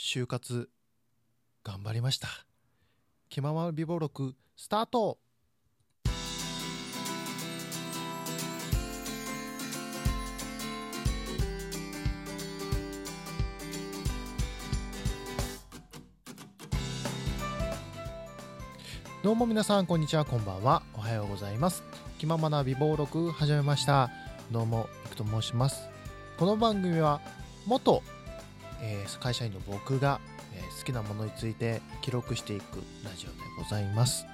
就活頑張りました。気まま美貌録スタート。どうも皆さんこんにちはこんばんは。おはようございます。気ままな美貌録始めました。どうもいくと申します。この番組は元、えー会社員の僕が、えー好きなものについて記録していくラジオでございます、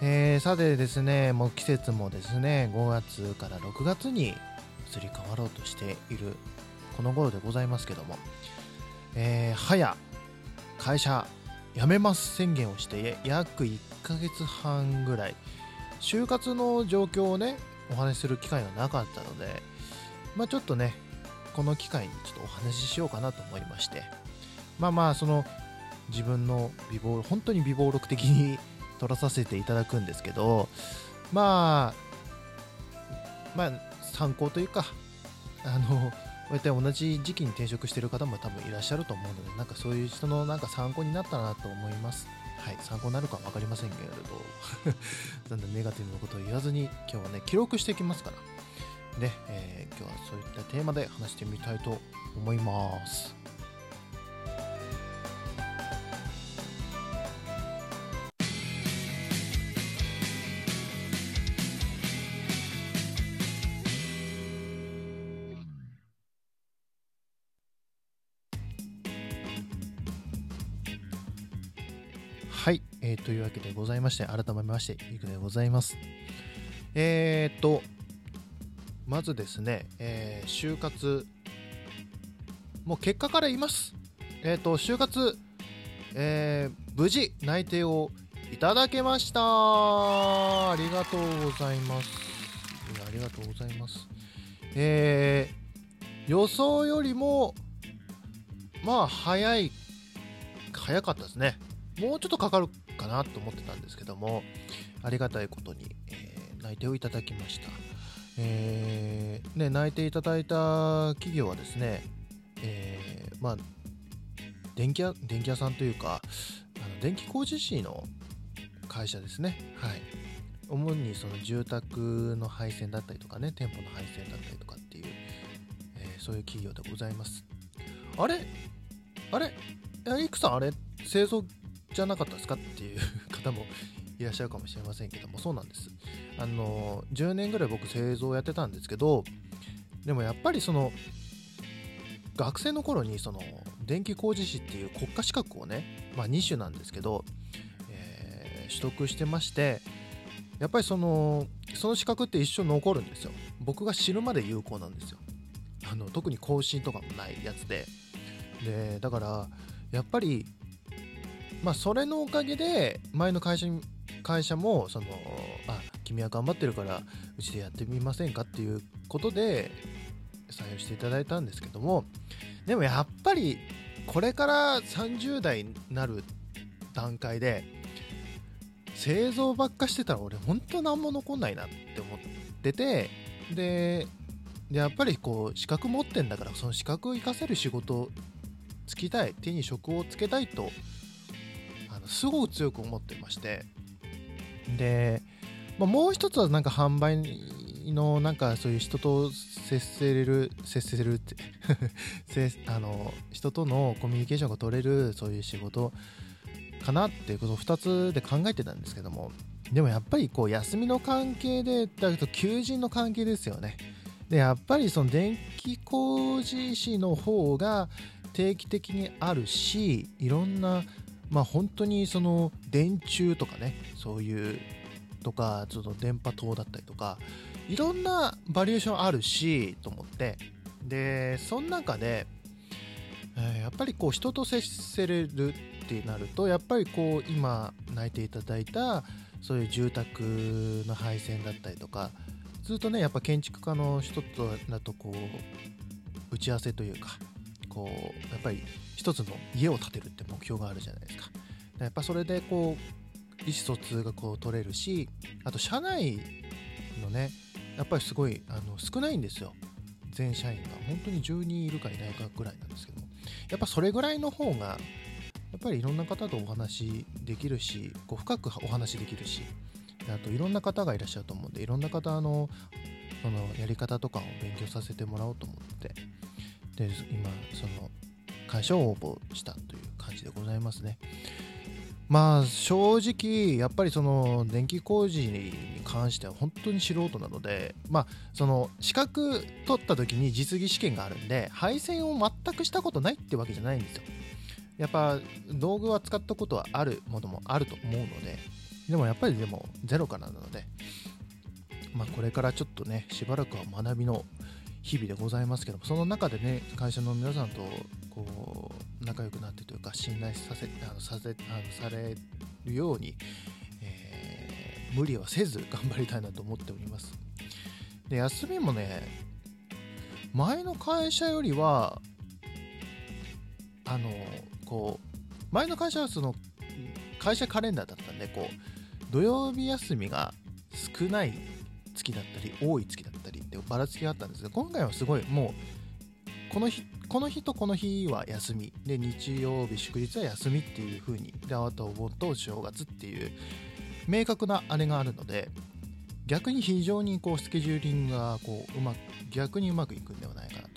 えーさてですねもう季節もですね5月から6月に移り変わろうとしているこの頃でございますけども、えー早会社辞めます宣言をして約1ヶ月半ぐらい就活の状況をねお話しする機会がなかったのでまあちょっとねこの機会にちょっとお話ししようかなと思いまして。まあまあその自分の美貌本当に美貌録的に撮らさせていただくんですけどまあまあ参考というかあの大体同じ時期に転職してる方も多分いらっしゃると思うのでなんかそういう人のなんか参考になったらなと思います。はい参考になるかは分かりませんけれど。だんだんネガティブなことを言わずに今日はね記録していきますから。ね、えー今日はそういったテーマで話してみたいと思います。はい、えーというわけでございまして改めましていくでございます。えー、っとまずですね、えー就活。もう結果から言います。えーと就活、えー無事内定をいただけました。ありがとうございます。ありがとうございます。えー予想よりもまあ早い早かったですね。もうちょっとかかるかなと思ってたんですけどもありがたいことに、えー内定をいただきました、えーね、内定いただいた企業はですね、えーまあ電気屋電気屋さんというかあの電気工事士の会社ですね。はい。主にその住宅の配線だったりとかね店舗の配線だったりとかっていう、えーそういう企業でございます。あれ？あれ？いくさんあれ製造じゃなかったですか？っていう方もいらっしゃるかもしれませんけどもそうなんです。あの10年ぐらい僕製造やってたんですけどでもやっぱりその学生の頃にその電気工事士っていう国家資格をね、まあ、2種なんですけど、えー取得してましてやっぱりそのその資格って一生残るんですよ。僕が死ぬまで有効なんですよ。あの特に更新とかもないやつで。でだからやっぱりまあそれのおかげで前の会社に会社もそのあ君は頑張ってるからうちでやってみませんかっていうことで採用していただいたんですけどもでもやっぱりこれから30代になる段階で製造ばっかしてたら俺本当何も残んないなって思っててでやっぱりこう資格持ってんだからその資格を生かせる仕事をつきたい手に職をつけたいとあのすごく強く思ってましてで、まあ、もう一つはなんか販売のなんかそういう人と接せれる接せるって あの人とのコミュニケーションが取れるそういう仕事かなっていうことを2つで考えてたんですけどもでもやっぱりこう休みの関係でだけど求人の関係ですよね。でやっぱりその電気工事士の方が定期的にあるしいろんなまあ本当にその電柱とかねそういうとかちょっと電波塔だったりとかいろんなバリエーションあるしと思ってでその中で、えやっぱりこう人と接せれるってなるとやっぱりこう今泣いていただいたそういう住宅の配線だったりとかずっとねやっぱ建築家の人とだとこう打ち合わせというかこうやっぱり一つの家を建てるって目標があるじゃないですか。やっぱそれでこう意思疎通がこう取れるしあと社内のねやっぱりすごいあの少ないんですよ。全社員が。本当に10人いるかいないかぐらいなんですけどやっぱそれぐらいの方がやっぱりいろんな方とお話できるしこう深くお話できるしあといろんな方がいらっしゃると思うんでいろんな方のそのやり方とかを勉強させてもらおうと思って。で今その会社を応募したという感じでございますね。まあ正直やっぱりその電気工事に関しては本当に素人なのでまあその資格取った時に実技試験があるんで配線を全くしたことないってわけじゃないんですよ。やっぱ道具は使ったことはあるものもあると思うのででもやっぱりでもゼロからなのでまあこれからちょっとねしばらくは学びの日々でございますけどもその中でね会社の皆さんとこう仲良くなってというか信頼させあのさせあのされるように、えー、無理はせず頑張りたいなと思っております。で休みもね前の会社よりはあのこう前の会社はその会社カレンダーだったんでこう土曜日休みが少ない月だったり多い月だったりってばらつきがあったんですが今回はすごいもうこの日この日とこの日は休み。で日曜日祝日は休みっていう風にであとお盆と正月っていう明確なあれがあるので逆に非常にこうスケジューリングがこううまく逆にうまくいくんではないかなと、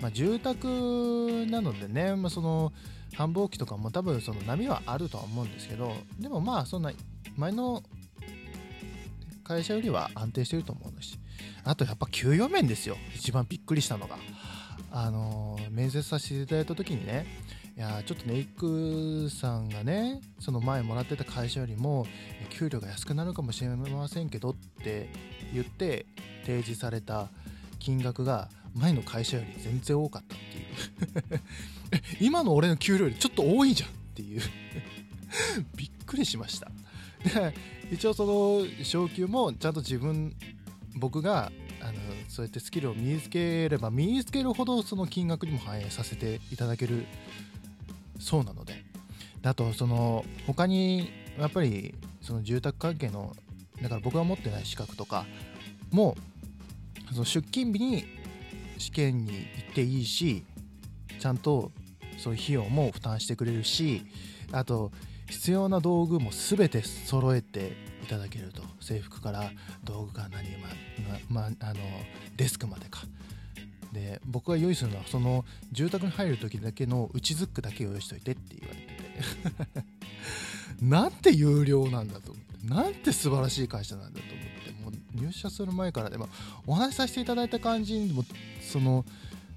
まあ、住宅なのでね、まあ、その繁忙期とかも多分その波はあるとは思うんですけどでもまあそんな前の会社よりは安定してると思うし。あとやっぱ給与面ですよ。一番びっくりしたのが。あの面接させていただいた時にねいやちょっとネイクさんがねその前もらってた会社よりも給料が安くなるかもしれませんけどって言って提示された金額が前の会社より全然多かったっていう。今の俺の給料よりちょっと多いじゃんっていう。びっくりしました。で一応その昇給もちゃんと自分僕があのそうやってスキルを身につければ身につけるほどその金額にも反映させていただけるそうなので。あとその他にやっぱりその住宅関係のだから僕が持ってない資格とかもその出勤日に試験に行っていいしちゃんとそういう費用も負担してくれるしあと必要な道具も全て揃えていただけると。制服から道具から何ま、まあのデスクまでか。で僕が用意するのはその住宅に入る時だけの内ズックだけ用意しといてって言われてて。なんて有料なんだと思って。なんて素晴らしい会社なんだと思って。もう入社する前からでもお話しさせていただいた感じにもその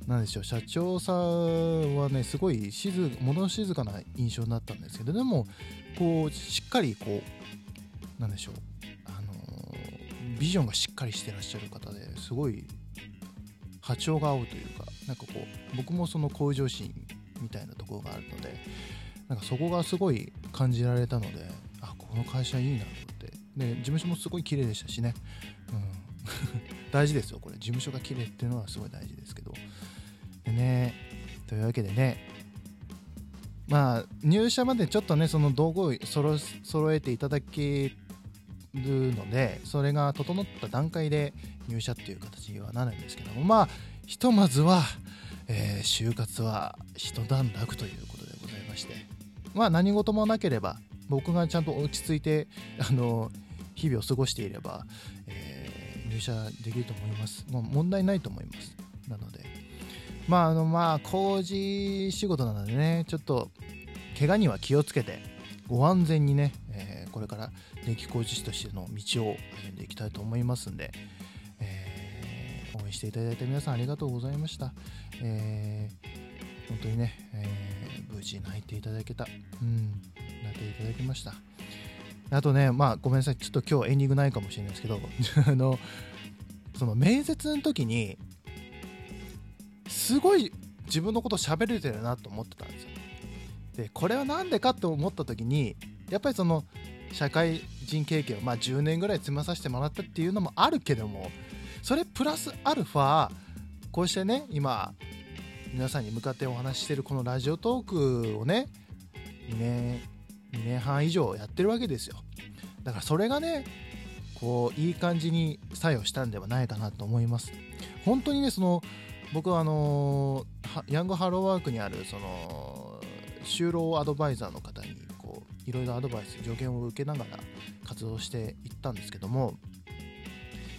何でしょう社長さんはねすごい静物静かな印象になったんですけどでもこうしっかりこうなんでしょう。あのビジョンがしっかりしてらっしゃる方ですごい波長が合うというかなんかこう僕もその向上心みたいなところがあるのでなんかそこがすごい感じられたのであこの会社いいなと思って。で事務所もすごい綺麗でしたしね、うん、大事ですよこれ。事務所が綺麗っていうのはすごい大事ですけど。でねというわけでねまあ入社までちょっとねその道具を揃揃えていただけるのでそれが整った段階で入社っていう形にはなるんですけどもまあひとまずは、えー、就活は一段落ということでございましてまあ何事もなければ僕がちゃんと落ち着いてあの日々を過ごしていれば、えー、入社できると思います。もう問題ないと思います。なのでまああのまあ工事仕事なのでねちょっと怪我には気をつけてご安全にね、これから電気工事士としての道を歩んでいきたいと思いますんで、えー、応援していただいた皆さんありがとうございました、えー、本当にね、え無事泣いていただけたうん泣いていただきました。あとねまあごめんなさい。ちょっと今日エンディングないかもしれないですけど あのその面接の時にすごい自分のこと喋れてるなと思ってたんですよ。でこれは何でかと思った時にやっぱりその社会人経験をまあ10年ぐらい積まさせてもらったっていうのもあるけどもそれプラスアルファこうしてね今皆さんに向かってお話ししてるこのラジオトークをね2年2年半以上やってるわけですよ。だからそれがねこういい感じに作用したんではないかなと思います。本当にねその僕はあのヤングハローワークにあるその就労アドバイザーの方にいろいろアドバイス助言を受けながら活動していったんですけども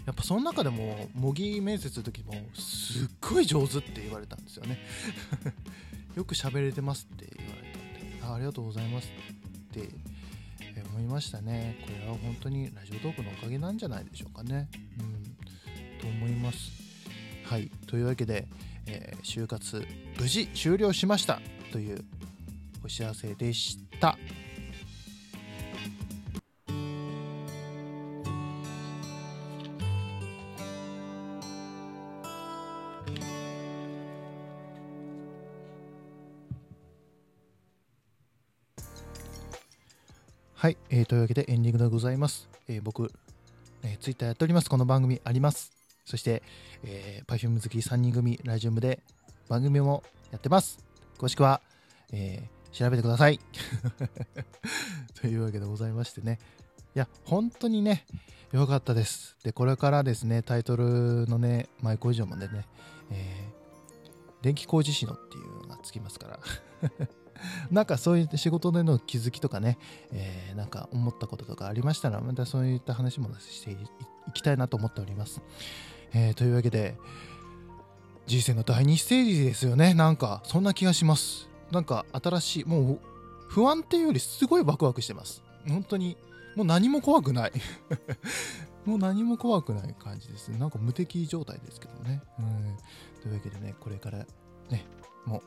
やっぱその中でも模擬面接の時もすっごい上手って言われたんですよね。よく喋れてますって言われたんであありがとうございますって思いましたね。これは本当にラジオトークのおかげなんじゃないでしょうかね。うん。と思います。はい。というわけで、えー、就活無事終了しましたというお知らせでした。はい、えー、というわけでエンディングでございます。えー、僕、えー、ツイッターやっております。この番組あります。そして、えー、Perfume 好き3人組ラジオムで番組もやってます。詳しくは、えー、調べてください。というわけでございましてね。いや、本当にね、良かったです。で、これからですね、タイトルのね、前工場までね、えー、電気工事士のっていうのがつきますから。なんかそういった仕事での気づきとかね、えー、なんか思ったこととかありましたら、またそういった話もしていきたいなと思っております。えー、というわけで、人生の第2ステージですよね。なんか、そんな気がします。なんか、新しい、もう、不安っていうよりすごいワクワクしてます。本当に、もう何も怖くない。もう何も怖くない感じですね。なんか無敵状態ですけどね。うん、というわけでね、これからね、もう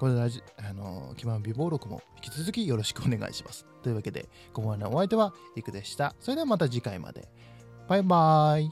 このラジ、あの、基盤美貌録も引き続きよろしくお願いします。というわけで、ここまでのお相手は、いくでした。それではまた次回まで。バイバーイ。